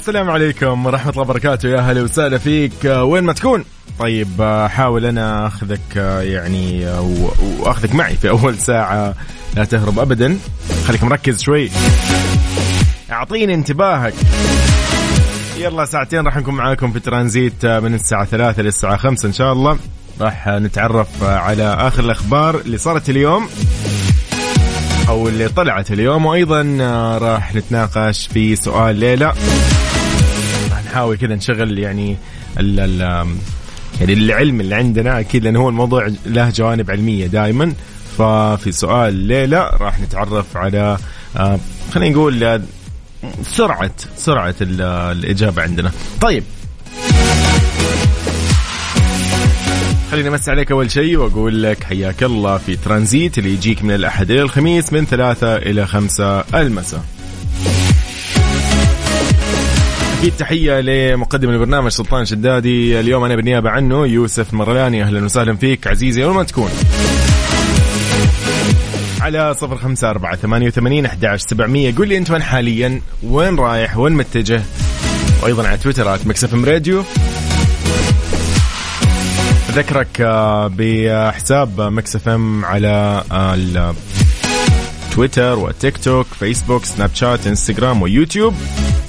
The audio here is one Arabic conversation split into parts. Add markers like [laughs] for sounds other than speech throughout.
السلام عليكم ورحمة الله وبركاته. يا هلا وسهلا فيك. وين ما تكون. طيب احاول أنا أخذك يعني وأخذك معي في أول ساعة لا تهرب ابدا. خليك مركز شوي. أعطيني انتباهك. يلا ساعتين راح نكون معاكم في ترانزيت من الساعة ثلاثة للساعة خمسة إن شاء الله. راح نتعرف على آخر الأخبار اللي صارت اليوم أو اللي طلعت اليوم. وأيضا راح نتناقش في سؤال ليلى. نحاول كذا نشغل يعني ال ال يعني العلم اللي عندنا أكيد لأنه هو الموضوع له جوانب علمية دائما ففي سؤال ليلى راح نتعرف على خلينا نقول سرعة سرعة الإجابة عندنا. طيب. خليني أمس عليك أول شيء وأقول لك حياك الله في ترانزيت اللي يجيك من الأحد إلى الخميس من ثلاثة إلى خمسة المساء. أكيد تحية لمقدم البرنامج سلطان شدادي. اليوم أنا بالنيابة عنه يوسف مرلاني أهلا وسهلا فيك عزيزي وين ما تكون. على صفر خمسة أربعة ثمانية وثمانين أحداش سبعمية. قول لي أنت وين حاليا؟ وين رايح؟ وين متجه؟ وأيضا على تويتر at Mix FM Radio أذكرك بحساب Mix FM على تويتر وتيك توك فيسبوك سناب شات إنستغرام ويوتيوب.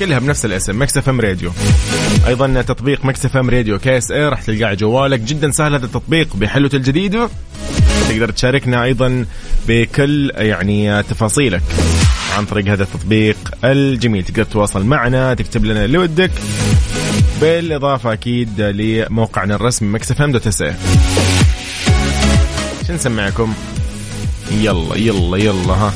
كلها بنفس الاسم Mix FM Radio. أيضا تطبيق Mix FM Radio KSA راح تلقاه على جوالك. جدا سهل هذا التطبيق بحلته الجديدة. تقدر تشاركنا أيضا بكل يعني تفاصيلك عن طريق هذا التطبيق الجميل. تقدر تتواصل معنا تكتب لنا اللي ودك. بالإضافة أكيد لموقعنا الرسمي مكس اف ام دوت اس شو نسمعكم؟ يلا يلا يلا ها.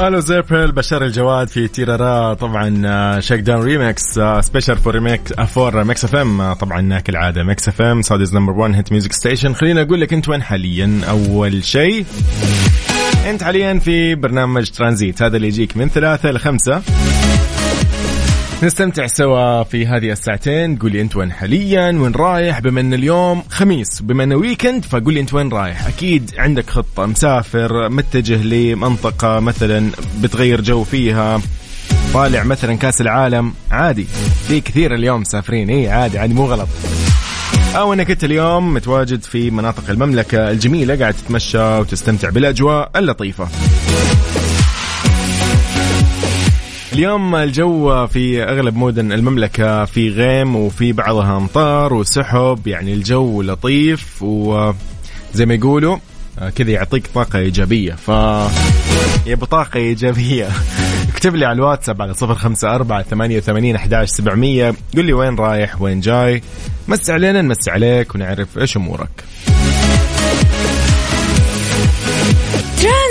ألو زيبل بشار الجواد في تيرارا. طبعا شيك داون ريمكس سبيشال فور ريميك فور ميكس اف ام طبعا كالعادة ميكس اف ام سعوديز نمبر 1 هيت ميوزك ستيشن خليني أقول لك أنت وين حاليا؟ أول شيء أنت حاليا في برنامج ترانزيت هذا اللي يجيك من ثلاثة لخمسة نستمتع سوا في هذه الساعتين. تقول لي أنت وين حاليا وين رايح؟ بما أن اليوم خميس بما انه weekend فقول لي أنت وين رايح. أكيد عندك خطة. مسافر متجه لمنطقة مثلا بتغير جو فيها طالع مثلا كأس العالم. عادي في كثير اليوم مسافرين. اي عادي عادي مو غلط. أو أنك أنت اليوم متواجد في مناطق المملكة الجميلة قاعد تتمشى وتستمتع بالأجواء اللطيفة. اليوم الجو في أغلب مدن المملكة في غيم وفي بعضها أمطار وسحب يعني الجو لطيف وزي ما يقولوا كذا يعطيك طاقة إيجابية. ف يبغى طاقة إيجابية. [laughs] اكتب لي على الواتساب على صفر خمسة أربعة ثمانية وثمانين أحداش سبعمية. قل لي وين رايح وين جاي. مس علينا نمس عليك ونعرف إيش أمورك.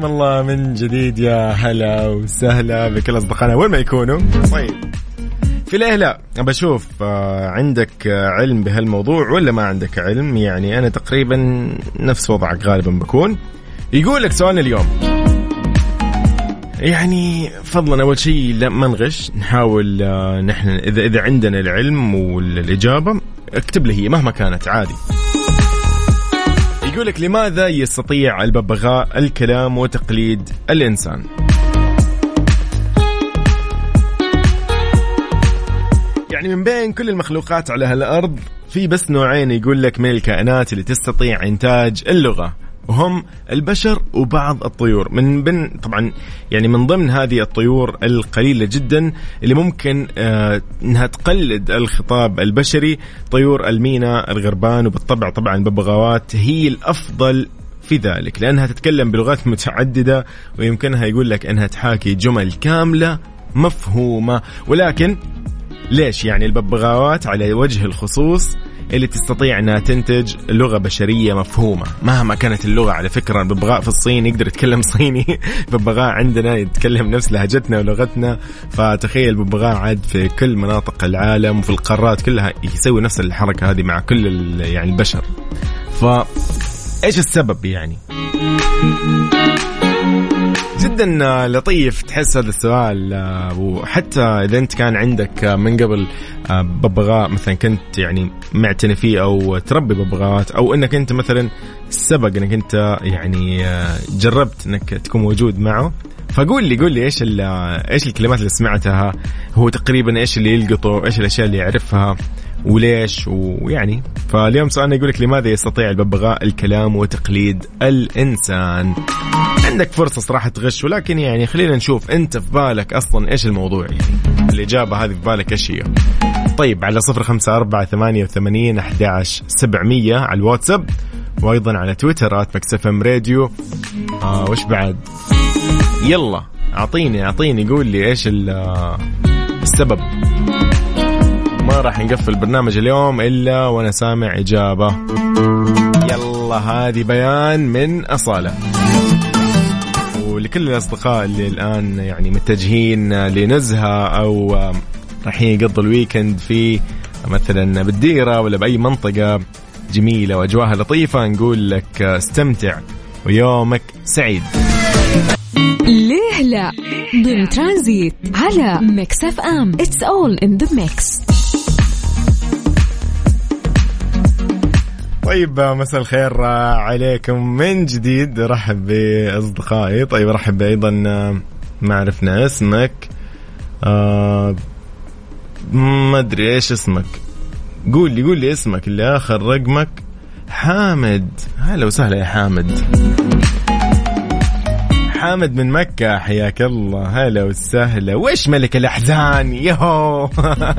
حياكم الله من جديد يا هلا وسهلا بكل أصدقائنا. وين ما يكونوا. طيب. في ليه لا بشوف آه، عندك علم بهالموضوع ولا ما عندك علم؟ يعني أنا تقريبا نفس وضعك غالبا بكون. يقول لك سؤالنا اليوم. يعني فضلا أول شيء لا ما نغش نحاول آه، نحن إذا إذا عندنا العلم والإجابة اكتب لي هي مهما كانت عادي. يقول لك لماذا يستطيع الببغاء الكلام وتقليد الإنسان؟ يعني من بين كل المخلوقات على هالأرض في بس نوعين يقول لك من الكائنات اللي تستطيع إنتاج اللغة. وهم البشر وبعض الطيور. من بين طبعا يعني من ضمن هذه الطيور القليلة جدا اللي ممكن آه إنها تقلد الخطاب البشري طيور المينا الغربان وبالطبع طبعا الببغاوات هي الأفضل في ذلك لأنها تتكلم بلغات متعددة ويمكنها يقول لك إنها تحاكي جمل كاملة مفهومة. ولكن ليش يعني الببغاوات على وجه الخصوص اللي تستطيع إنها تنتج لغة بشرية مفهومة. مهما كانت اللغة على فكرة الببغاء في الصين يقدر يتكلم صيني. [laughs] الببغاء عندنا يتكلم نفس لهجتنا ولغتنا. فتخيل الببغاء عاد في كل مناطق العالم وفي القارات كلها يسوي نفس الحركة هذه مع كل يعني البشر. ف إيش السبب يعني؟ جدا لطيف تحس هذا السؤال آه، وحتى إذا أنت كان عندك من قبل آه، ببغاء مثلا كنت يعني معتني فيه أو تربي ببغاءات أو إنك أنت مثلا سبق إنك أنت يعني آه، جربت إنك تكون موجود معه فقول لي قول لي إيش إيش الكلمات اللي سمعتها؟ هو تقريبا إيش اللي يلقطه؟ إيش الأشياء اللي يعرفها؟ وليش ويعني. فاليوم سؤالنا يقول لك لماذا يستطيع الببغاء الكلام وتقليد الإنسان؟ عندك فرصة صراحة تغش ولكن يعني خلينا نشوف أنت في بالك أصلا إيش الموضوع يعني. الإجابة هذه في بالك إيش هي؟ طيب على صفر خمسة أربعة ثمانية وثمانين أحد سبعمية على الواتساب وأيضا على تويتر at FM Radio. آه وش بعد؟ يلا أعطيني أعطيني قول لي إيش السبب. ما راح نقفل برنامج اليوم إلا وأنا سامع إجابة. يلا هذه بيان من أصالة. ولكل الأصدقاء اللي الآن يعني متجهين لنزهة أو رايحين يقضوا ال weekend في مثلا بالديرة ولا بأي منطقة جميلة وأجواها لطيفة نقول لك استمتع ويومك سعيد. ليه لا؟ ضمن ترانزيت على Mix FM. it's all in the mix طيب مساء الخير عليكم. من جديد رحب بأصدقائي. طيب رحب أيضا ما عرفنا اسمك. آه ما أدري إيش اسمك. قول لي قول لي اسمك اللي آخر رقمك. حامد. هلا وسهلا يا حامد. حامد من مكة حياك الله. هلا وسهلا. وش ملك الأحزان؟ يهو.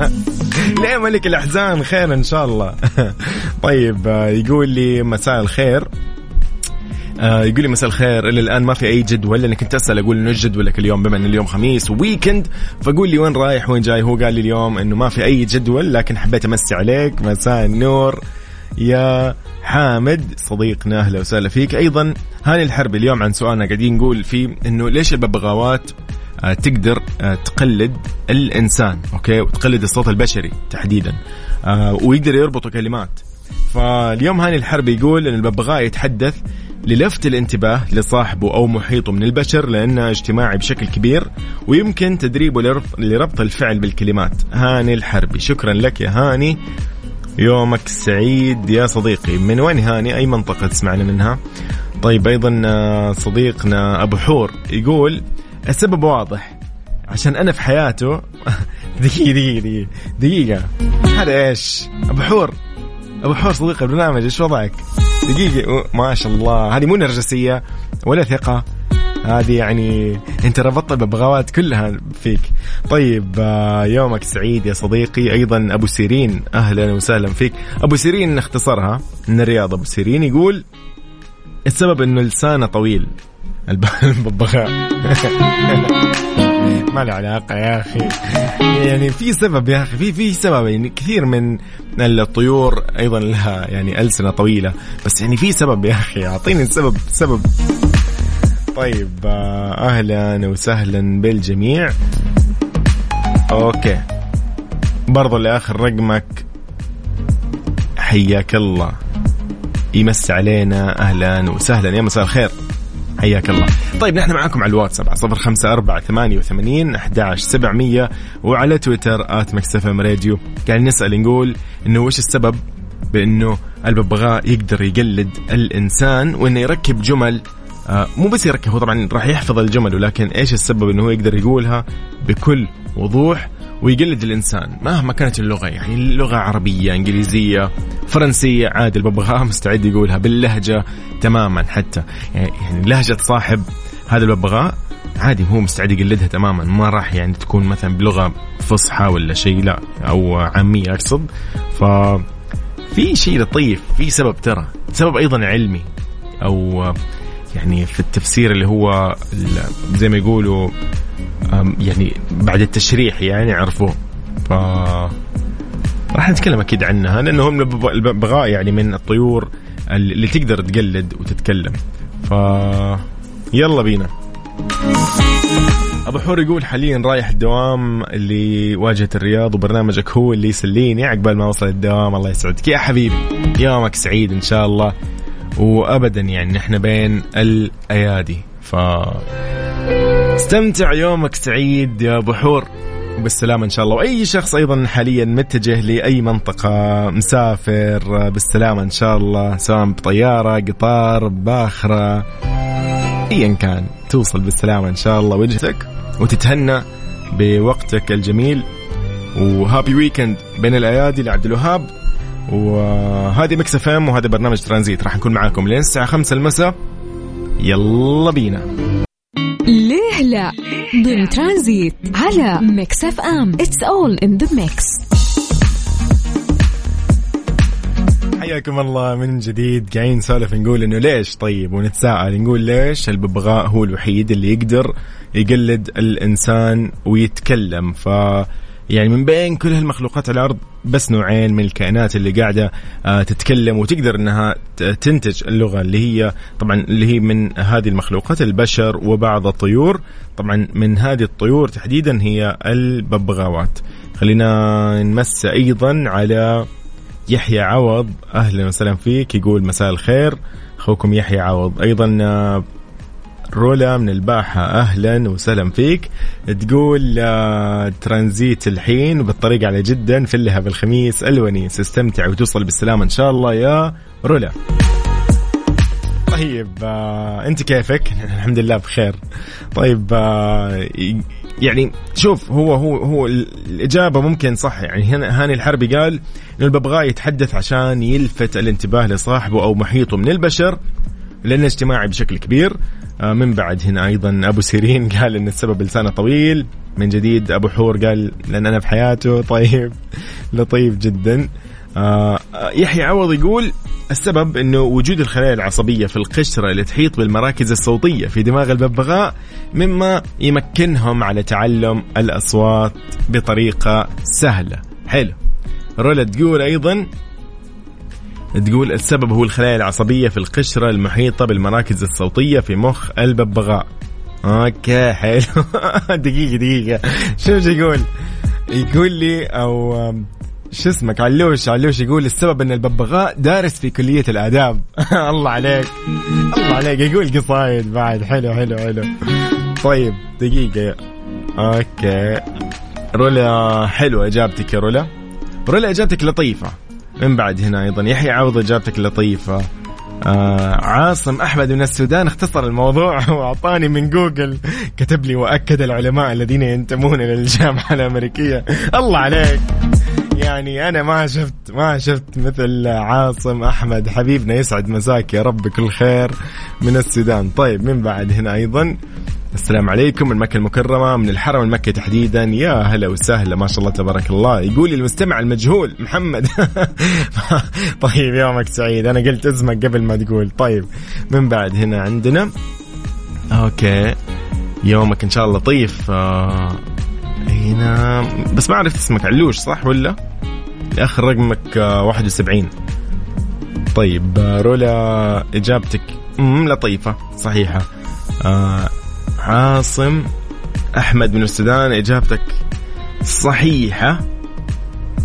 [laughs] ليه ملك الأحزان؟ خير إن شاء الله. [laughs] طيب آه، يقول لي مساء الخير. آه يقول لي مساء الخير. إلى الآن ما في أي جدول لأني كنت أسأل أقول إنه إيش جدولك اليوم؟ بما إن اليوم خميس وويكند فقول لي وين رايح وين جاي؟ هو قال لي اليوم إنه ما في أي جدول لكن حبيت أمسي عليك. مساء النور. يا حامد صديقنا أهلا وسهلا فيك. أيضا هاني الحربي اليوم عن سؤالنا قاعدين نقول فيه إنه ليش الببغاوات آه، تقدر آه، تقلد الإنسان أوكي؟ وتقلد الصوت البشري تحديدا آه، ويقدر يربطوا كلمات. فاليوم هاني الحربي يقول إن الببغاء يتحدث للفت الانتباه لصاحبه أو محيطه من البشر لأنه اجتماعي بشكل كبير ويمكن تدريبه لربط الفعل بالكلمات. هاني الحربي شكرا لك يا هاني. يومك سعيد يا صديقي. من وين هاني؟ أي منطقة تسمعنا منها؟ طيب أيضا آه، صديقنا أبو حور يقول السبب واضح. عشان أنا في حياته [laughs] دقيقة دقيقة دقيقة دقيقة. هذا إيش؟ أبو حور. أبو حور صديق البرنامج إيش وضعك؟ دقيقة. ما شاء الله. هذه مو نرجسية ولا ثقة. هذه يعني انت ربطت الببغاوات كلها فيك. طيب آه، يومك سعيد يا صديقي. أيضا أبو سيرين أهلا وسهلا فيك. أبو سيرين نختصرها من الرياض. أبو سيرين يقول السبب إنه لسانه طويل. [laughs] الببغاء. [laughs] ما له علاقة يا أخي. يعني في سبب يا أخي في في سبب. يعني كثير من الطيور أيضا لها يعني ألسنة طويلة. بس يعني في سبب يا أخي. أعطيني السبب سبب. طيب آه، أهلا وسهلا بالجميع. أوكي. برضو لآخر رقمك. حياك الله. يمس علينا أهلا وسهلا. يا مساء الخير. حياك الله. طيب نحن معاكم على الواتساب على صفر خمسة أربعة ثمانية وثمانين أحداش سبعمية وعلى تويتر at MixFM Radio. قاعد نسأل نقول إنه وش السبب بإنه الببغاء يقدر يقلد الإنسان وإنه يركب جمل مو بس يركب هو طبعا راح يحفظ الجمل ولكن إيش السبب إنه هو يقدر يقولها بكل وضوح ويقلد الإنسان؟ مهما كانت اللغة يعني اللغة عربية إنجليزية فرنسية عادي الببغاء [laughs] مستعد يقولها باللهجة تماما حتى. يعني لهجة صاحب هذا الببغاء عادي هو مستعد يقلدها تماما ما راح يعني تكون مثلا بلغة فصحى ولا شيء لا أو عامية أقصد. ف في شيء لطيف في سبب ترى سبب أيضا علمي أو يعني في التفسير اللي هو زي ما يقولوا يعني بعد التشريح يعني عرفوه. ف راح نتكلم أكيد عنها لأنه هم الببغاء يعني من الطيور اللي تقدر تقلد وتتكلم. ف يلا بينا. أبو حور يقول حاليا رايح الدوام اللي واجهه الرياض وبرنامجك هو اللي يسليني عقبال ما أوصل الدوام. الله يسعدك. يا حبيبي يومك سعيد إن شاء الله. وابدا يعني نحن بين الأيادي. ف استمتع يومك سعيد يا أبو حور. بالسلامة إن شاء الله. وأي شخص أيضا حاليا متجه لأي منطقة مسافر بالسلامة إن شاء الله. سواء بطيارة قطار باخرة أيا كان. توصل بالسلامة إن شاء الله وجهتك وتتهنى بوقتك الجميل. و happy weekend بين الأيادي لعبد الوهاب. وهذه Mix FM وهذا برنامج ترانزيت. راح نكون معاكم لين الساعة 5 المساء. يلا بينا. ليه لا؟ ضمن ترانزيت على Mix FM. it's all in the mix حياكم الله من جديد. قاعدين نسولف نقول إنه ليش طيب ونتساءل نقول ليش الببغاء هو الوحيد اللي يقدر يقلد الإنسان ويتكلم. ف يعني من بين كل هالمخلوقات على الأرض بس نوعين من الكائنات اللي قاعدة آه، تتكلم وتقدر إنها تنتج اللغة اللي هي طبعا اللي هي من هذه المخلوقات البشر وبعض الطيور. طبعا من هذه الطيور تحديدا هي الببغاوات. خلينا نمس أيضا على يحيى عوض. أهلا وسهلا فيك يقول مساء الخير. أخوكم يحيى عوض. أيضا آه، رولا من الباحة أهلا وسهلا فيك. تقول آه، ترانزيت الحين وبالطريق على جدا فلها بالخميس الونيس. استمتع وتوصل بالسلامة إن شاء الله يا رولا. طيب آه أنت كيفك؟ الحمد لله بخير. طيب آه يعني شوف هو هو هو الإجابة ممكن صح. يعني هنا هاني الحربي قال إنه الببغاء يتحدث عشان يلفت الانتباه لصاحبه أو محيطه من البشر. لأنه اجتماعي بشكل كبير. آه، من بعد هنا أيضا أبو سيرين [laughs] قال إن السبب لسانه طويل. من جديد أبو حور قال لأن أنا في حياته. [laughs] طيب لطيف جدا. آه يحيى عوض يقول السبب إنه وجود الخلايا العصبية في القشرة اللي تحيط بالمراكز الصوتية في دماغ الببغاء مما يمكنهم على تعلم الأصوات بطريقة سهلة. حلو. رولا تقول أيضا تقول السبب هو الخلايا العصبية في القشرة المحيطة بالمراكز الصوتية في مخ الببغاء. أوكي حلو. [laughs] دقيقة دقيقة. شوف يقول؟ يقول لي أو شو اسمك؟ علوش علوش يقول السبب إن الببغاء دارس في كلية الآداب. [laughs] الله عليك. الله عليك. يقول قصايد بعد. حلو حلو حلو. طيب دقيقة. أوكي. رولا حلوة إجابتك يا رولا رولا إجابتك لطيفة. من بعد هنا أيضا. يحيى عوض إجابتك لطيفة. آه عاصم أحمد من السودان اختصر الموضوع [laughs] وأعطاني من جوجل. كتب لي وأكد العلماء الذين ينتمون إلى الجامعة الأمريكية. الله عليك. يعني أنا ما شفت ما شفت مثل عاصم أحمد. حبيبنا يسعد مساك يا رب كل خير من السودان. طيب من بعد هنا أيضا. السلام عليكم من مكة المكرمة من الحرم المكي تحديدا. يا هلا وسهلا ما شاء الله تبارك الله. يقول المستمع المجهول محمد. [laughs] طيب يومك سعيد. أنا قلت اسمك قبل ما تقول. طيب من بعد هنا عندنا؟ أوكي. يومك إن شاء الله لطيف آه هنا. بس ما عرفت اسمك علوش صح ولا؟ آخر رقمك آه 71 طيب آه، رولا إجابتك لطيفة صحيحة. آه عاصم أحمد من السودان إجابتك صحيحة.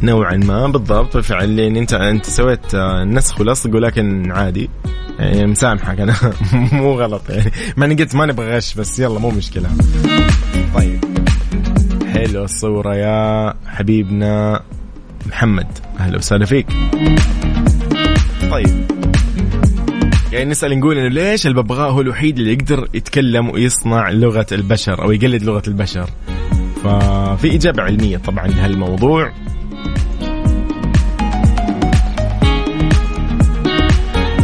نوعا ما بالضبط فعلا انت أنت سويت نسخ ولصق ولكن عادي. يعني مسامحك أنا. [laughs] مو غلط يعني. ما قلت ما نبغى غش بس يلا مو مشكلة. طيب. حلو الصورة يا حبيبنا محمد. أهلا وسهلا فيك. طيب. يعني نسأل نقول إنه ليش الببغاء هو الوحيد اللي يقدر يتكلم ويصنع لغة البشر أو يقلد لغة البشر؟ ففي إجابة علمية طبعا لهالموضوع.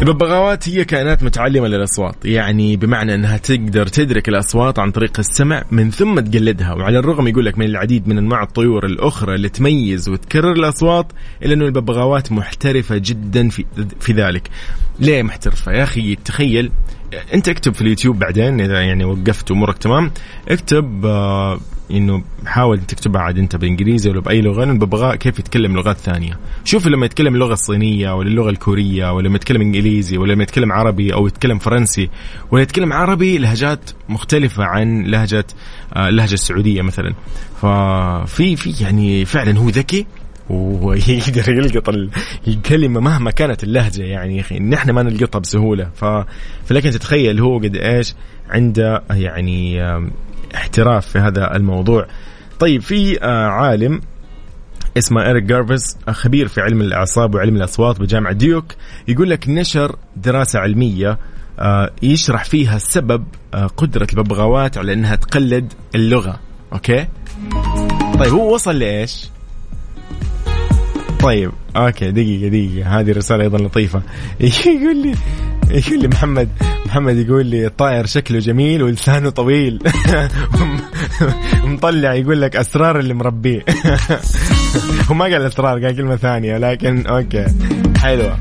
الببغاوات هي كائنات متعلمة للأصوات. يعني بمعنى أنها تقدر تدرك الأصوات عن طريق السمع من ثم تقلدها. وعلى الرغم يقول لك من العديد من أنواع الطيور الأخرى اللي تميز وتكرر الأصوات إلا أنه الببغاوات محترفة جدا في, في ذلك. ليه محترفة؟ يا أخي تخيل أنت اكتب في اليوتيوب بعدين إذا يعني وقفت أمورك تمام اكتب آه إنه حاول تكتبها عاد أنت بالانجليزي ولا بأي لغة الببغاء كيف يتكلم لغات ثانية. شوف لما يتكلم اللغة الصينيه ولا اللغة الكورية ولا لما يتكلم إنجليزي ولا لما يتكلم عربي أو يتكلم فرنسي ولا يتكلم عربي لهجات مختلفة عن لهجة آه اللهجه السعودية مثلا. ففي في يعني فعلا هو ذكي ويقدر يلقط الكلمة مهما كانت اللهجة يعني يا أخي. نحن ما نلقطها بسهولة. ف... فلكن تتخيل هو قد إيش عنده يعني احتراف في هذا الموضوع. طيب في آه، عالم اسمه إريك جارفيس خبير في علم الأعصاب وعلم الأصوات بجامعة ديوك يقول لك نشر دراسة علمية آه، يشرح فيها سبب آه، قدرة الببغاوات على أنها تقلد اللغة. أوكي؟ طيب هو وصل لإيش؟ طيب أوكي دقيقة دقيقة هذه رسالة أيضا لطيفة. [laughs] يقول لي [laughs] يقول لي محمد محمد يقول لي الطائر شكله جميل ولسانه طويل. [laughs] مطلع يقول لك أسرار اللي مربيه. [laughs] هو ما قال أسرار قال كلمة ثانية لكن أوكي. حلوة.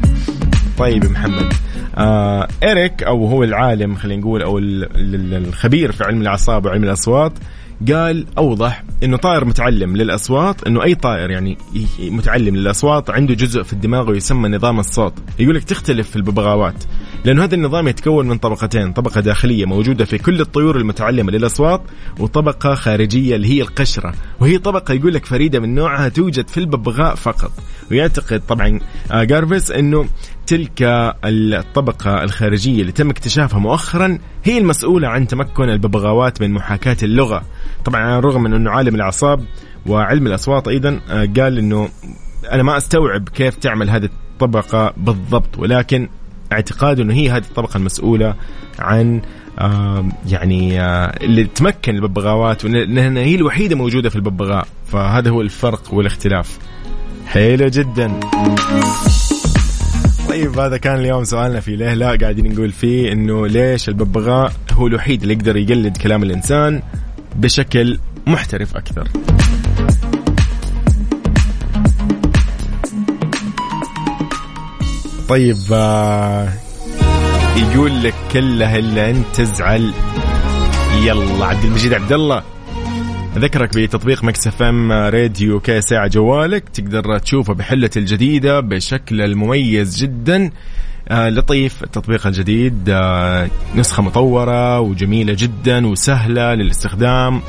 طيب محمد. آه إريك أو هو العالم خلينا نقول أو الخبير في علم الأعصاب وعلم الأصوات قال أوضح إنه طائر متعلم للأصوات إنه أي طائر يعني متعلم للأصوات عنده جزء في الدماغ يسمى نظام الصوت. يقول لك تختلف في الببغاوات. لأنه هذا النظام يتكون من طبقتين طبقة داخلية موجودة في كل الطيور المتعلمة للأصوات وطبقة خارجية اللي هي القشرة. وهي طبقة يقول لك فريدة من نوعها توجد في الببغاء فقط. ويعتقد طبعا آه، جارفيس إنه تلك الطبقة الخارجية اللي تم اكتشافها مؤخرا هي المسؤولة عن تمكن الببغاوات من محاكاة اللغة. طبعا من أنه عالم الأعصاب وعلم الأصوات أيضا آه، قال أنه أنا ما أستوعب كيف تعمل هذه الطبقة بالضبط ولكن اعتقاده أنه هي هذه الطبقة المسؤولة عن يعني آه اللي تمكن الببغاوات وانها هي الوحيدة موجودة في الببغاء. فهذا هو الفرق والاختلاف. حلو جدا. طيب هذا كان اليوم سؤالنا في ليه لا. قاعدين نقول فيه إنه ليش الببغاء هو الوحيد اللي يقدر يقلد كلام الإنسان بشكل محترف أكثر. طيب آه يقول لك كلها الا أنت تزعل. يلا عبد المجيد عبد الله أذكرك بتطبيق Mix FM Radio KSA على جوالك. تقدر تشوفه بحلته الجديدة بشكل المميز جدا. آه لطيف التطبيق الجديد آه نسخة مطورة وجميلة جدا وسهلة للاستخدام.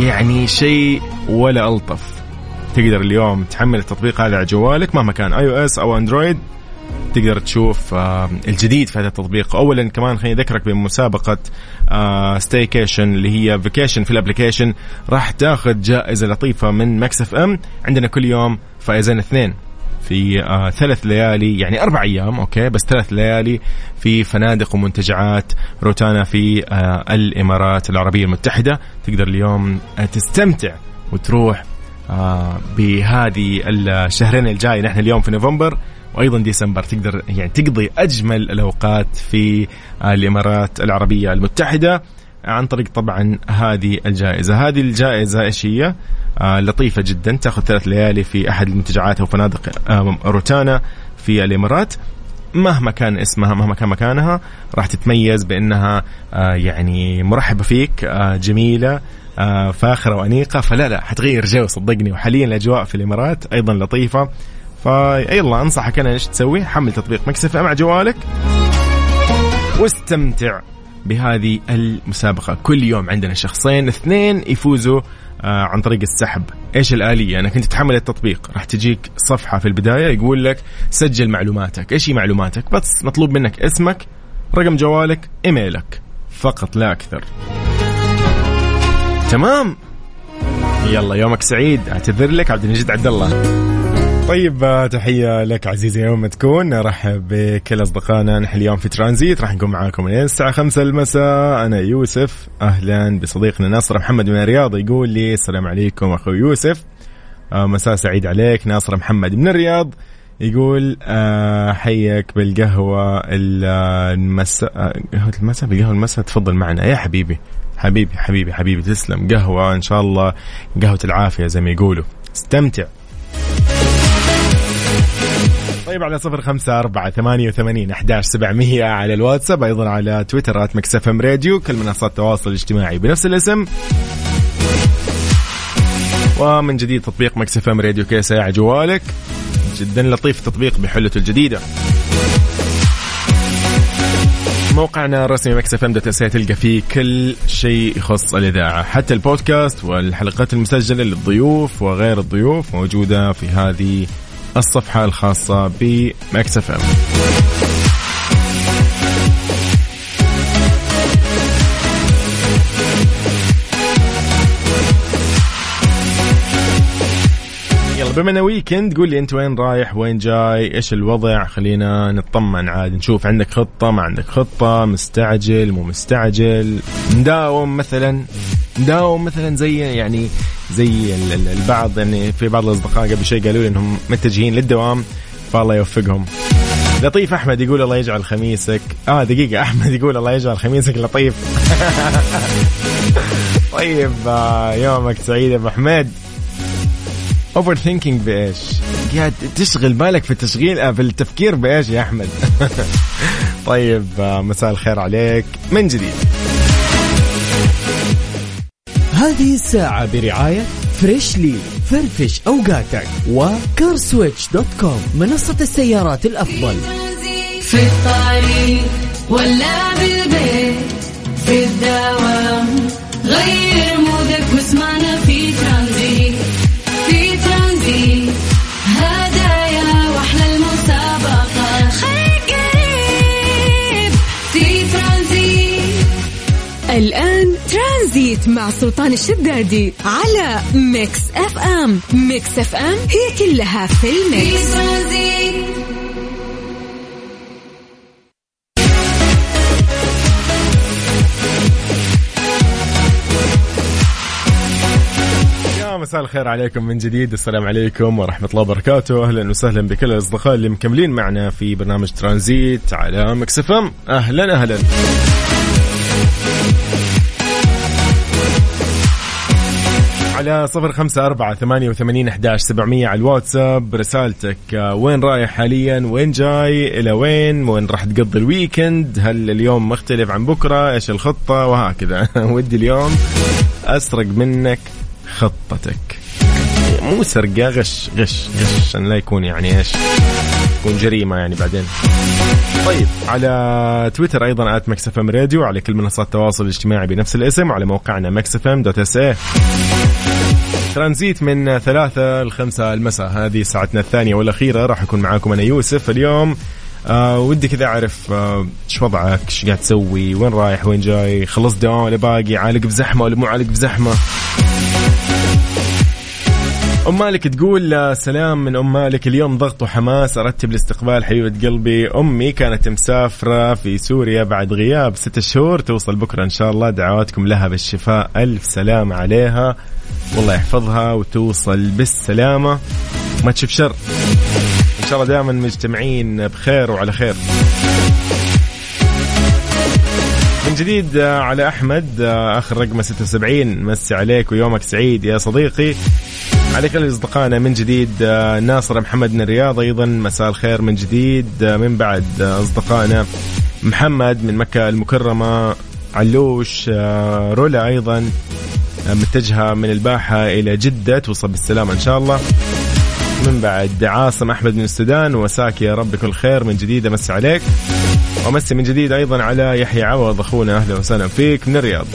يعني شيء ولا ألطف. تقدر اليوم تحمل التطبيق هذا على جوالك مهما كان iOS أو Android تقدر تشوف آه، الجديد في هذا التطبيق. اولا كمان خليني أذكرك بمسابقة staycation آه، اللي هي vacation في ال application راح تاخذ جائزة لطيفة من Mix FM عندنا كل يوم فائزين اثنين في آه ثلاث ليالي يعني أربع أيام أوكي بس ثلاث ليالي في فنادق ومنتجعات روتانا في آه الإمارات العربية المتحدة. تقدر اليوم آه تستمتع وتروح آه بهذه الشهرين الجاي. نحن اليوم في نوفمبر. وأيضا ديسمبر تقدر يعني تقضي أجمل الأوقات في الإمارات العربية المتحدة عن طريق طبعا هذه الجائزة، هذه الجائزة إيش هي؟ آه لطيفة جدا. تأخذ ثلاث ليالي في أحد المنتجعات أو فنادق آه روتانا في الإمارات. مهما كان اسمها مهما كان مكانها راح تتميز بأنها آه يعني مرحبة فيك آه جميلة آه فاخرة وأنيقة. فلا لا حتغير جو صدقني. وحاليا الأجواء في الإمارات أيضا لطيفة. فيلا أنصحك أنا إيش تسوي؟ حمل تطبيق مكسف مع جوالك واستمتع بهذه المسابقة. كل يوم عندنا شخصين اثنين يفوزوا آه عن طريق السحب. إيش الآلية؟ انك انت تحمل التطبيق. راح تجيك صفحة في البداية يقول لك سجل معلوماتك. إيش هي معلوماتك؟ بس مطلوب منك اسمك رقم جوالك إيميلك. فقط لا أكثر. تمام؟ يلا يومك سعيد. أعتذر لك عبد المجيد عبد الله. طيب آه، تحية لك عزيزي يوم ما تكون. نرحب بكل أصدقائنا. نحن اليوم في ترانزيت راح نكون معاكم من الساعة خمسة المساء. أنا يوسف أهلا بصديقنا ناصر محمد من الرياض يقول لي السلام عليكم أخوي يوسف. آه، مساء سعيد عليك ناصر محمد من الرياض. يقول آه، حيك بالقهوة المساء قهوة المساء؟ بالقهوة المساء؟ تفضل معنا. يا حبيبي حبيبي حبيبي حبيبي تسلم. قهوة إن شاء الله. قهوة العافية زي ما يقولوا. استمتع. [laughs] طيب على صفر خمسة أربعة ثمانية وثمانين أحداش سبعمية على الواتساب أيضا على تويتر مكسف إم راديو كل منصات التواصل الاجتماعي بنفس الاسم. ومن جديد تطبيق Mix FM Radio KSA على جوالك. جدا لطيف التطبيق بحلته الجديدة. موقعنا الرسمي Mix FM تلقى فيه كل شيء يخص الإذاعة حتى البودكاست والحلقات المسجلة للضيوف وغير الضيوف موجودة في هذه الصفحة الخاصة ب Mix FM. بما إنه ويكند قول لي أنت وين رايح وين جاي إيش الوضع؟ خلينا نطمن عاد نشوف عندك خطة ما عندك خطة مستعجل مو مستعجل مداوم مثلا. مداوم مثلا زي يعني زي البعض يعني في بعض الأصدقاء قبل شوي قالوا لي إنهم متجهين للدوام فالله يوفقهم لطيف أحمد يقول الله يجعل خميسك آه دقيقة أحمد يقول الله يجعل خميسك لطيف [laughs] طيب آه يومك سعيد يا أبو حميد overthinking بإيش؟ قاعد تشغل بالك في التشغيل آه، في التفكير بإيش يا أحمد؟ [laughs] طيب آه، مساء الخير عليك من جديد. هذه الساعة برعاية Freshly فرفش أوقاتك و CarSwitch.com منصة السيارات الأفضل. في الطريق ولا بالبيت في الدوام غير مودك واسمعنا ترانزيت مع سلطان الشدادي على Mix FM. Mix FM هي كلها في ال mix. مساء الخير عليكم من جديد. السلام عليكم ورحمة الله وبركاته. أهلا وسهلا بكل الأصدقاء اللي مكملين معنا في برنامج ترانزيت على Mix FM أهلا أهلا. على صفر خمسة أربعة ثمانية وثمانين أحداش سبعمية على الواتساب. رسالتك آه، وين رايح حاليا؟ وين جاي؟ إلى وين؟ وين راح تقضي ال weekend؟ هل اليوم مختلف عن بكرة؟ إيش الخطة؟ وهكذا. [laughs] ودي اليوم أسرق منك خطتك. مو سرقة غش غش غش. عشان لا يكون يعني إيش تكون جريمة يعني بعدين. طيب على تويتر أيضا at Mix FM Radio على كل منصات التواصل الاجتماعي بنفس الاسم وعلى موقعنا Mix FM dot SA ترانزيت من ثلاثة لخمسة المساء. هذه ساعتنا الثانية والأخيرة. راح أكون معاكم أنا يوسف اليوم. آه ودي كذا أعرف آه، إيش وضعك؟ إيش قاعد تسوي؟ وين رايح؟ وين جاي؟ خلصت دوام ولا باقي؟ عالق بزحمة ولا مو عالق بزحمة؟ أم مالك تقول آه، سلام من أم مالك. اليوم ضغط وحماس. أرتب لاستقبال حبيبة قلبي. أمي كانت مسافرة في سوريا بعد غياب ست شهور. توصل بكرة إن شاء الله. دعواتكم لها بالشفاء. ألف سلام عليها. والله يحفظها وتوصل بالسلامة. ما تشوف شر. إن شاء الله دائما مجتمعين بخير وعلى خير. من جديد آه، على أحمد آه، آخر رقم 76 مسي عليك ويومك سعيد يا صديقي. على كل أصدقائنا من جديد آه، ناصر محمد من الرياض أيضا. مساء الخير من جديد. من بعد أصدقائنا محمد من مكة المكرمة. علوش رولا أيضا. متجهة من الباحة إلى جدة. توصل بالسلامة إن شاء الله. من بعد عاصم أحمد من السودان. وساك يا رب بكل خير. من جديد أمسي عليك. وأمسي من جديد أيضا على يحيى عوض. اخونا أهلا وسهلا فيك من الرياض.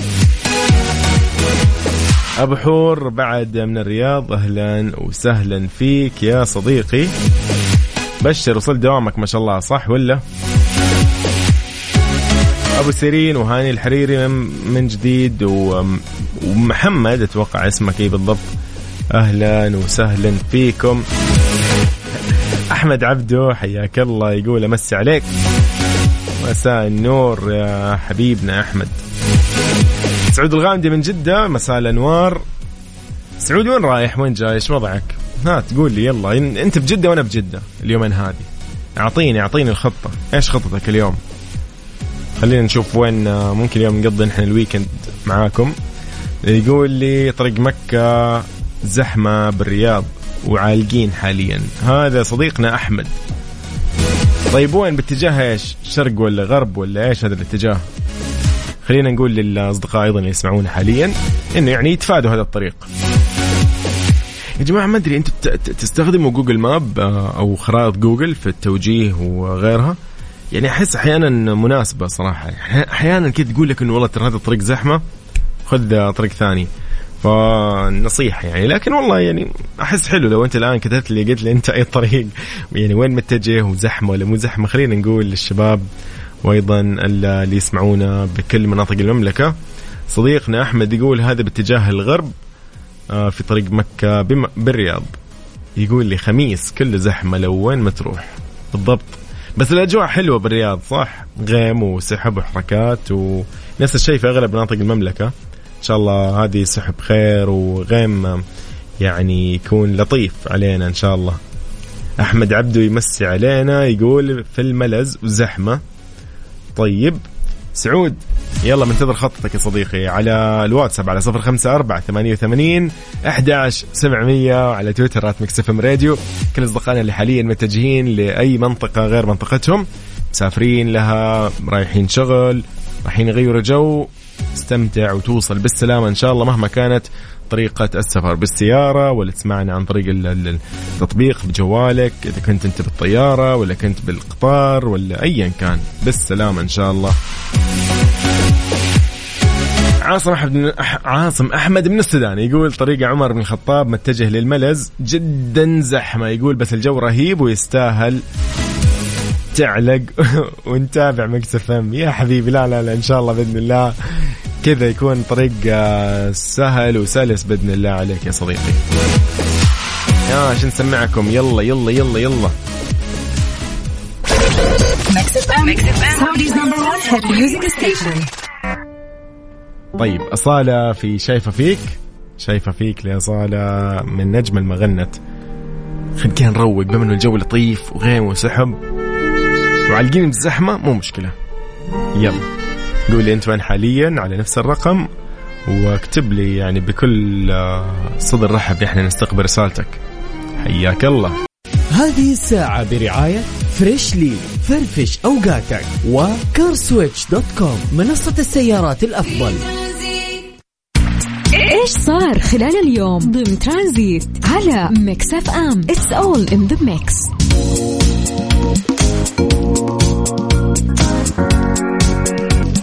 أبو حور بعد من الرياض. أهلا وسهلا فيك يا صديقي. بشر وصل دوامك ما شاء الله. صح ولا؟ أبو سيرين وهاني الحريري من جديد ومحمد أتوقع اسمك إيه بالضبط. أهلا وسهلا فيكم. أحمد عبدو حياك الله يقول أمسي عليك. مساء النور يا حبيبنا أحمد. سعود الغامدي من جدة مساء الأنوار. سعود وين رايح؟ وين جاي إيش وضعك؟ ها تقول لي يلا أنت بجدة وأنا بجدة اليومين هذه. اعطيني أعطيني الخطة. إيش خطتك اليوم؟ خلينا نشوف وين آه، ممكن اليوم نقضي نحن ال weekend معاكم. يقول لي طريق مكة زحمة بالرياض وعالقين حاليا. هذا صديقنا أحمد. طيب وين؟ باتجاه إيش؟ شرق ولا غرب ولا إيش هذا الاتجاه؟ خلينا نقول للأصدقاء أيضا اللي يسمعونا حاليا إنه يعني يتفادوا هذا الطريق. يا جماعة ما أدري أنتم تستخدموا Google Map آه، أو خرائط جوجل في التوجيه وغيرها؟ يعني أحس أحيانا مناسبة صراحة. أحيانا كذا تقول لك إنه والله ترى هذا الطريق زحمة خذ طريق ثاني. فنصيحة يعني. لكن والله يعني أحس حلو لو أنت الآن كتبت لي قلت لي أنت أي طريق. يعني وين متجه وزحمة ولا مو زحمة؟ خلينا نقول للشباب وأيضا اللي يسمعونا بكل مناطق المملكة. صديقنا أحمد يقول هذا باتجاه الغرب آه، في طريق بم- بالرياض. يقول لي خميس كله زحمة لو وين ما تروح. بالضبط. بس الأجواء حلوة بالرياض صح؟ غيم وسحب وحركات ونفس الشيء في أغلب مناطق المملكة. إن شاء الله هذه سحب خير وغيم يعني يكون لطيف علينا إن شاء الله. أحمد عبدو يمسي علينا يقول في الملز وزحمة. طيب سعود يلا منتظر خطتك يا صديقي على الواتساب على صفر خمسة أربعة ثمانية وثمانين أحداش سبعمية على تويتر Mix FM Radio. كل أصدقائنا اللي حاليا متجهين لأي منطقة غير منطقتهم مسافرين لها رايحين شغل رايحين يغيروا جو استمتع وتوصل بالسلامة إن شاء الله مهما كانت طريقة السفر بالسيارة ولا تسمعنا عن طريق ال- ال- التطبيق بجوالك إذا كنت أنت بالطيارة ولا كنت بالقطار ولا أيا كان. بالسلامة إن شاء الله. عاصم أحمد. عاصم أحمد من السودان يقول طريق عمر بن الخطاب متجه للملز جدا زحمة. يقول بس الجو رهيب ويستاهل تعلق [laughs] ونتابع مكس إم. يا حبيبي لا لا لا إن شاء الله بإذن الله كذا يكون طريق آه، سهل وسلس بإذن الله عليك يا صديقي. يا شو نسمعكم؟ يلا يلا يلا يلا. Saudi's number one hit music station. طيب أصالة في شايفة فيك. شايفة فيك لأصالة من نجم غنت خلينا نروق بما إنه الجو لطيف وغيم وسحب. وعالقين بالزحمة مو مشكلة. يلا. قول لي أنت وين حاليا؟ على نفس الرقم. واكتب لي يعني بكل آه، صدر رحب إحنا نستقبل رسالتك. حياك الله. هذه الساعة برعاية Freshly فرفش أوقاتك و CarSwitch.com منصة السيارات الأفضل. إيش صار خلال اليوم؟ ضمن ترانزيت على Mix FM. It's all in the mix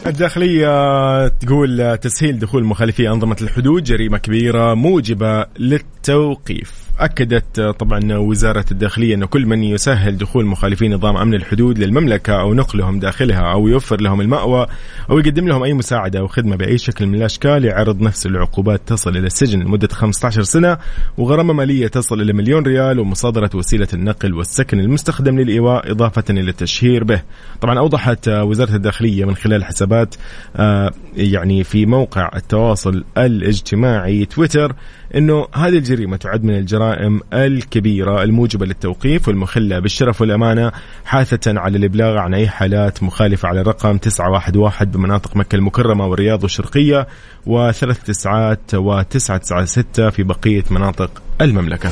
الداخلية تقول تسهيل دخول مخالفي أنظمة الحدود جريمة كبيرة موجبة للتوقيف. أكدت طبعا وزارة الداخلية أن كل من يسهل دخول مخالفي نظام أمن الحدود للمملكة أو نقلهم داخلها أو يوفر لهم المأوى أو يقدم لهم أي مساعدة أو خدمة بأي شكل من الأشكال يعرض نفسه لعقوبات تصل إلى السجن لمدة 15 سنة وغرامة مالية تصل إلى مليون ريال ومصادرة وسيلة النقل والسكن المستخدم للإيواء إضافة إلى التشهير به. طبعا أوضحت وزارة الداخلية من خلال حسابات آه، يعني في موقع التواصل الاجتماعي تويتر إنه هذه الجريمة تعد من الجرائم الكبيرة الموجبة للتوقيف والمخلة بالشرف والأمانة حاثة على الإبلاغ عن أي حالات مخالفة على الرقم 911 بمناطق مكة المكرمة والرياض والشرقية وثلاث تسعات وتسعة تسعة ستة في بقية مناطق المملكة.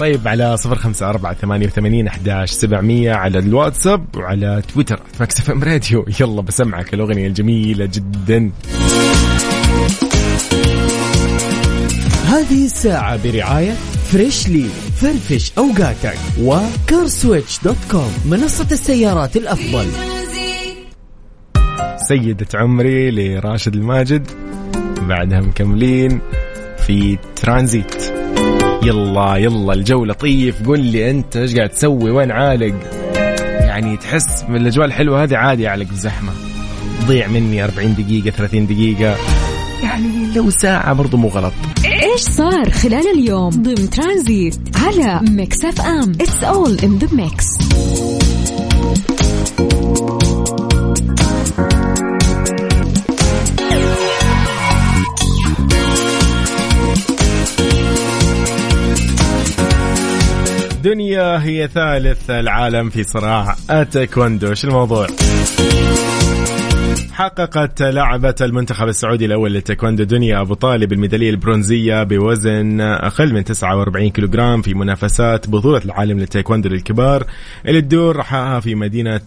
[laughs] طيب على صفر خمسة أربعة ثمانية وثمانين أحداش سبعمية على الواتساب وعلى تويتر Mix FM Radio يلا بسمعك الأغنية الجميلة جدا. هذه الساعة برعاية Freshly فرفش أوقاتك و CarSwitch.com منصة السيارات الأفضل. سيدة عمري لراشد الماجد بعدها مكملين في ترانزيت. يلا يلا الجو لطيف. قل لي أنت إيش قاعد تسوي؟ وين عالق؟ يعني تحس من الاجواء الحلوة هذه عادي اعلق بزحمة. ضيع مني 40 دقيقة 30 دقيقة. يعني لو ساعة برضو مو غلط. إيش صار خلال اليوم؟ ضمن ترانزيت على Mix FM. It's all in the mix دنيا هي ثالث العالم في صراع التايكوندو. إيش الموضوع؟ حققت لاعبة المنتخب السعودي الأول للتايكوندو دنيا أبو طالب الميدالية البرونزية بوزن أقل من 49 كيلوغرام في منافسات بطولة العالم للتايكوندو للكبار اللي تدور رحاها في مدينة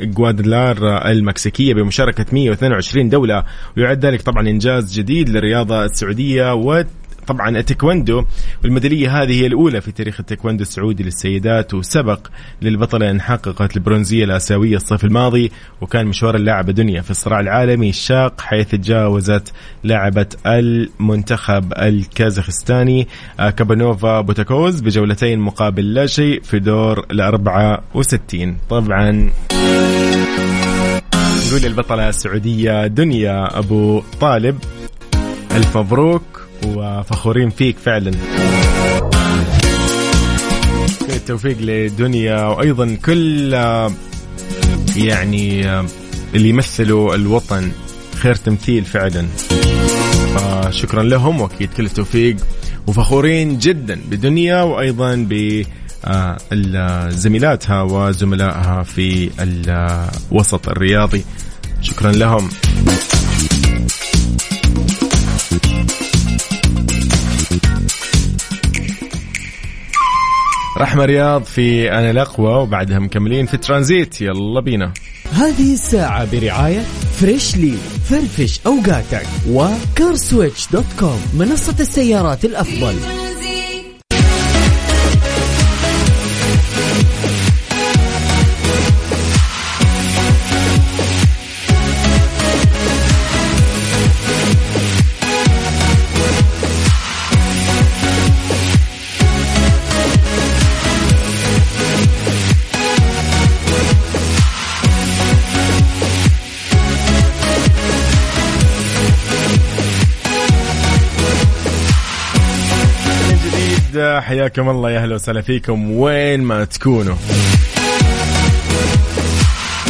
جوادالاخارا المكسيكية بمشاركة 122 دولة. ويعد ذلك طبعا إنجاز جديد للرياضة السعودية و طبعا التايكوندو والميدالية هذه هي الأولى في تاريخ التايكوندو السعودي للسيدات وسبق للبطلة أن حققت البرونزية الآسيوية الصيف الماضي وكان مشوار اللاعبه دنيا في الصراع العالمي الشاق حيث تجاوزت لاعبة المنتخب الكازاخستاني آه، كابانوفا بوتاكوز بجولتين مقابل لا شيء في دور ال 64 طبعا نقول البطلة السعودية دنيا أبو طالب ألف مبروك وفخورين فيك فعلا. كل التوفيق لدنيا وأيضا كل يعني اللي يمثلوا الوطن خير تمثيل فعلا. شكرا لهم وأكيد كل التوفيق. وفخورين جدا بدنيا وأيضا ب زميلاتها وزملائها في الوسط الرياضي. شكرا لهم. رحمة رياض في أنا الأقوى وبعدها مكملين في ترانزيت. يلا بينا. هذه الساعة برعاية Freshly فرفش أوقاتك و CarSwitch dot com منصة السيارات الأفضل. حياكم الله يا أهلا وسهلا فيكم. وين ما تكونوا.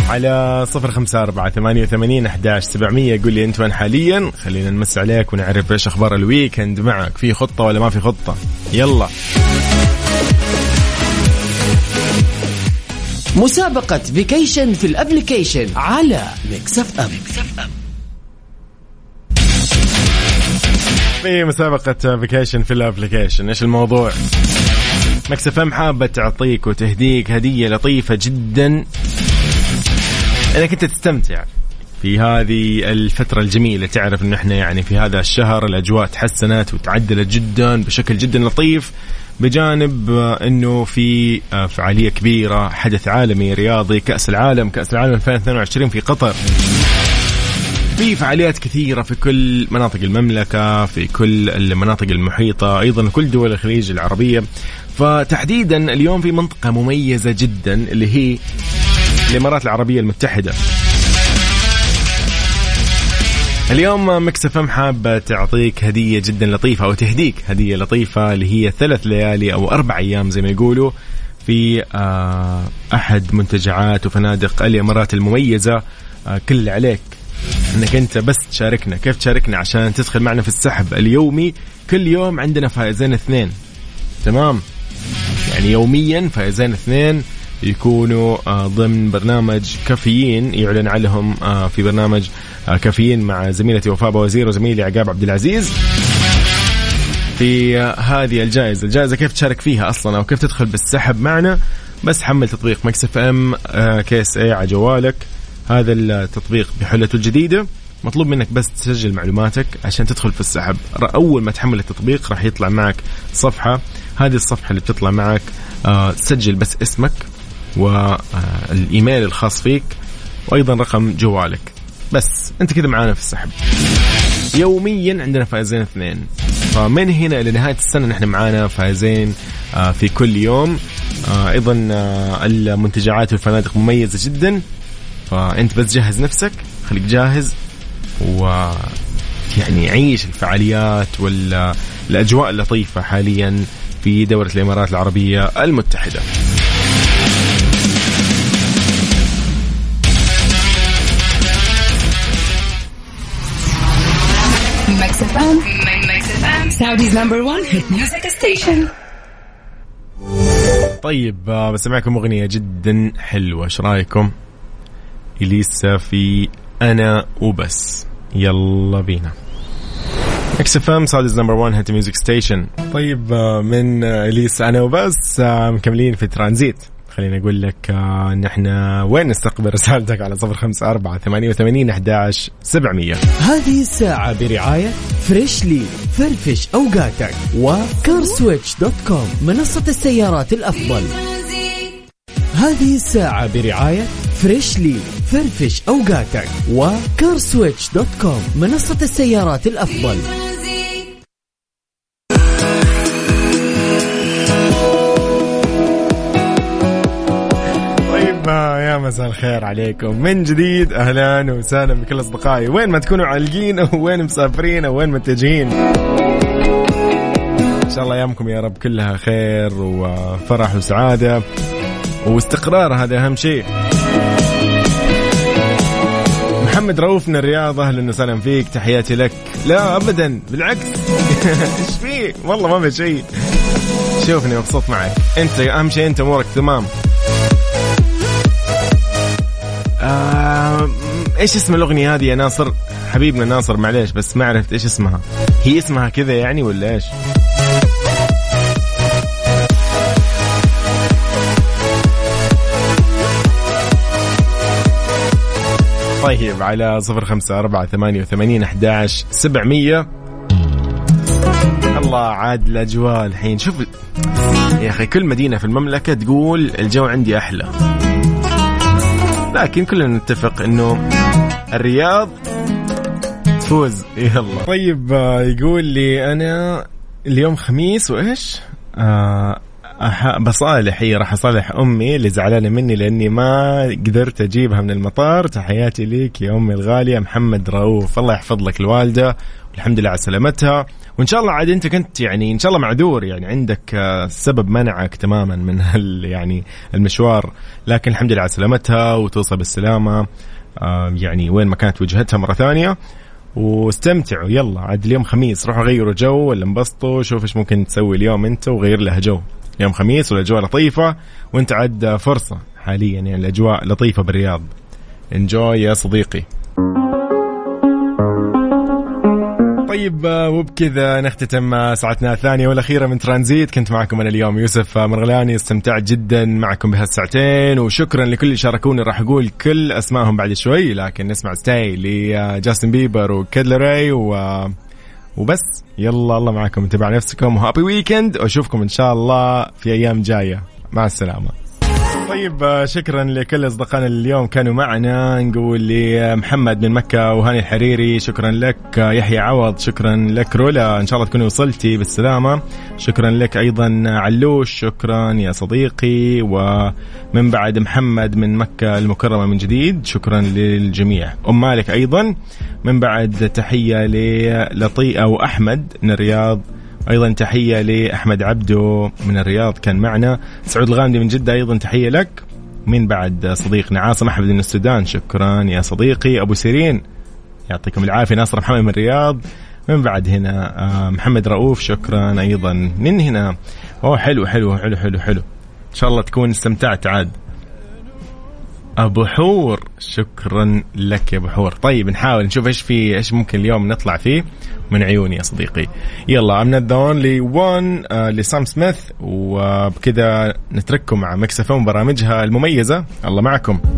على صفر خمسة أربعة ثمانية وثمانين أحداش سبعمية. قول لي أنت وين حاليا. خلينا نمسي عليك ونعرف إيش أخبار ال weekend معك. في خطة ولا ما في خطة؟ يلا. مسابقة vacation في ال application على Mix FM, Mix FM. في مسابقة vacation في ال application إيش الموضوع؟ Mix FM حابة تعطيك وتهديك هدية لطيفة جدا. انك انت تستمتع في هذه الفترة الجميلة تعرف إن إحنا يعني في هذا الشهر الأجواء تحسنت وتعدلت جدا بشكل جدا لطيف بجانب إنه في فعالية كبيرة حدث عالمي رياضي كأس العالم كأس العالم 2022 في قطر. في فعاليات كثيرة في كل مناطق المملكة في كل المناطق المحيطة أيضا كل دول الخليج العربية. فتحديدا اليوم في منطقة مميزة جدا اللي هي الإمارات العربية المتحدة. اليوم Mix FM حابة تعطيك هدية جدا لطيفة أو تهديك هدية لطيفة اللي هي ثلاث ليالي أو أربع أيام زي ما يقولوا في آه، أحد منتجعات وفنادق الإمارات المميزة. آه، كل عليك. إنك أنت بس تشاركنا. كيف تشاركنا؟ عشان تدخل معنا في السحب اليومي. كل يوم عندنا فائزين اثنين. تمام؟ يعني يوميا فائزين اثنين يكونوا آه، ضمن برنامج كافيين. يعلن عنهم آه، في برنامج آه، كافيين مع زميلتي وفاء وزير وزميلي عقاب عبد العزيز. في هذه الجائزة. الجائزة كيف تشارك فيها أصلا أو كيف تدخل بالسحب معنا؟ بس حمل تطبيق Mix FM KSA على جوالك. هذا التطبيق بحلته الجديدة. مطلوب منك بس تسجل معلوماتك عشان تدخل في السحب. أول ما تحمل التطبيق راح يطلع معك صفحة. هذه الصفحة اللي بتطلع معك آه تسجل بس اسمك والايميل الخاص فيك وأيضا رقم جوالك. بس أنت كذا معانا في السحب. يوميا عندنا فائزين اثنين. فمن هنا إلى نهاية السنة نحن معانا فائزين آه في كل يوم. آه أيضا آه المنتجعات والفنادق مميزة جدا. فأنت بس جهز نفسك خليك جاهز و يعني عيش الفعاليات والاجواء اللطيفة حاليا في دولة الإمارات العربية المتحدة. طيب بسمعكم أغنية جدا حلوة إيش رايكم؟ إليسا في أنا وبس. يلا بينا. Mix FM Saudi's number 1 hit music station طيب آه، من آه، إليسا أنا وبس آه، مكملين في ترانزيت. خليني أقول لك آه، إن إحنا وين نستقبل رسالتك على صفر خمسة أربعة ثمانية وثمانين أحداش سبعمية. هذه الساعة برعاية Freshly فرفش أوقاتك و CarSwitch dot com منصة السيارات الأفضل. هذه الساعة برعاية Freshly فرفش أوقاتك و CarSwitch dot com منصة السيارات الأفضل. طيب آه، يا مساء الخير عليكم. من جديد أهلا وسهلا بكل أصدقائي. وين ما تكونوا عالقين أو [laughs] وين مسافرين أو وين متجهين. إن شاء الله أيامكم يا رب كلها خير وفرح وسعادة. واستقرار هذا أهم شيء. محمد رؤوف من الرياض أهلا وسهلا فيك تحياتي لك. لا ابدا بالعكس. [laughs] إيش فيه والله ما في شيء شوفني مبسوط معك. أنت أهم شيء أنت أمورك تمام. آه إيش اسم الأغنية هذه يا ناصر؟ حبيبنا ناصر معليش بس ما عرفت إيش اسمها. هي اسمها كذا يعني ولا إيش؟ طيب على صفر خمسة أربعة ثمانية وثمانين أحداش سبعمية. الله عاد الأجواء الحين. شوف يا أخي كل مدينة في المملكة تقول الجو عندي أحلى. لكن كلنا نتفق إنه الرياض تفوز. يلا. طيب آه، يقول لي أنا اليوم خميس وإيش؟ آه بصالح. هي راح أصالح أمي اللي زعلانة مني لأني ما قدرت أجيبها من المطار. تحياتي ليك يا أمي الغالية محمد رؤوف. الله يحفظ لك الوالدة والحمد لله على سلامتها. وإن شاء الله عاد أنت كنت يعني إن شاء الله معذور يعني عندك آه، سبب منعك تماما من [laughs] هال يعني المشوار. لكن الحمد لله على سلامتها وتوصل بالسلامة. آه، يعني وين ما كانت وجهتها مرة ثانية. واستمتعوا. يلا عاد اليوم خميس. روحوا غيروا جو ولا انبسطوا. شوف إيش ممكن تسوي اليوم أنت وغير لها جو. يوم خميس والأجواء لطيفة وانت عاد فرصة حاليا يعني الأجواء لطيفة بالرياض. enjoy يا صديقي. طيب وبكذا نختتم ساعتنا الثانية والأخيرة من ترانزيت. كنت معكم أنا اليوم يوسف مرغلاني استمتعت جدا معكم بهالساعتين وشكرا لكل اللي شاركوني. راح أقول كل أسمائهم بعد شوي لكن نسمع Stay لجاستن بيبر و Kid Laroi و وبس. يلا الله معكم. على نفسكم. وهابي ويكند وأشوفكم إن شاء الله في أيام جاية. مع السلامة. طيب آه، شكرا لكل أصدقائنا اليوم كانوا معنا. نقول لمحمد من مكة وهاني الحريري شكرا لك. آه، يحيى عوض شكرا لك. رولا إن شاء الله تكوني وصلتي بالسلامة. شكرا لك أيضا علوش شكرا يا صديقي. ومن بعد محمد من مكة المكرمة من جديد شكرا للجميع. أم مالك أيضا. من بعد تحية للطي أو أحمد من الرياض. أيضا تحية لأحمد عبدو من الرياض كان معنا. سعود الغامدي من جدة أيضا تحية لك. من بعد صديقنا عاصم أحمد من السودان شكرا يا صديقي. أبو سيرين يعطيكم العافية. ناصر محمد من الرياض. من بعد هنا آه، محمد رؤوف شكرا أيضا من هنا. أوه حلو حلو حلو حلو حلو. إن شاء الله تكون استمتعت عاد. أبو حور. شكرا لك يا أبو حور. طيب نحاول نشوف إيش في إيش ممكن اليوم نطلع فيه من عيوني يا صديقي. يلا امنا الدون لي 1 آه لسام سميث وبكذا نترككم مع مكسفون برامجها المميزة. الله معكم.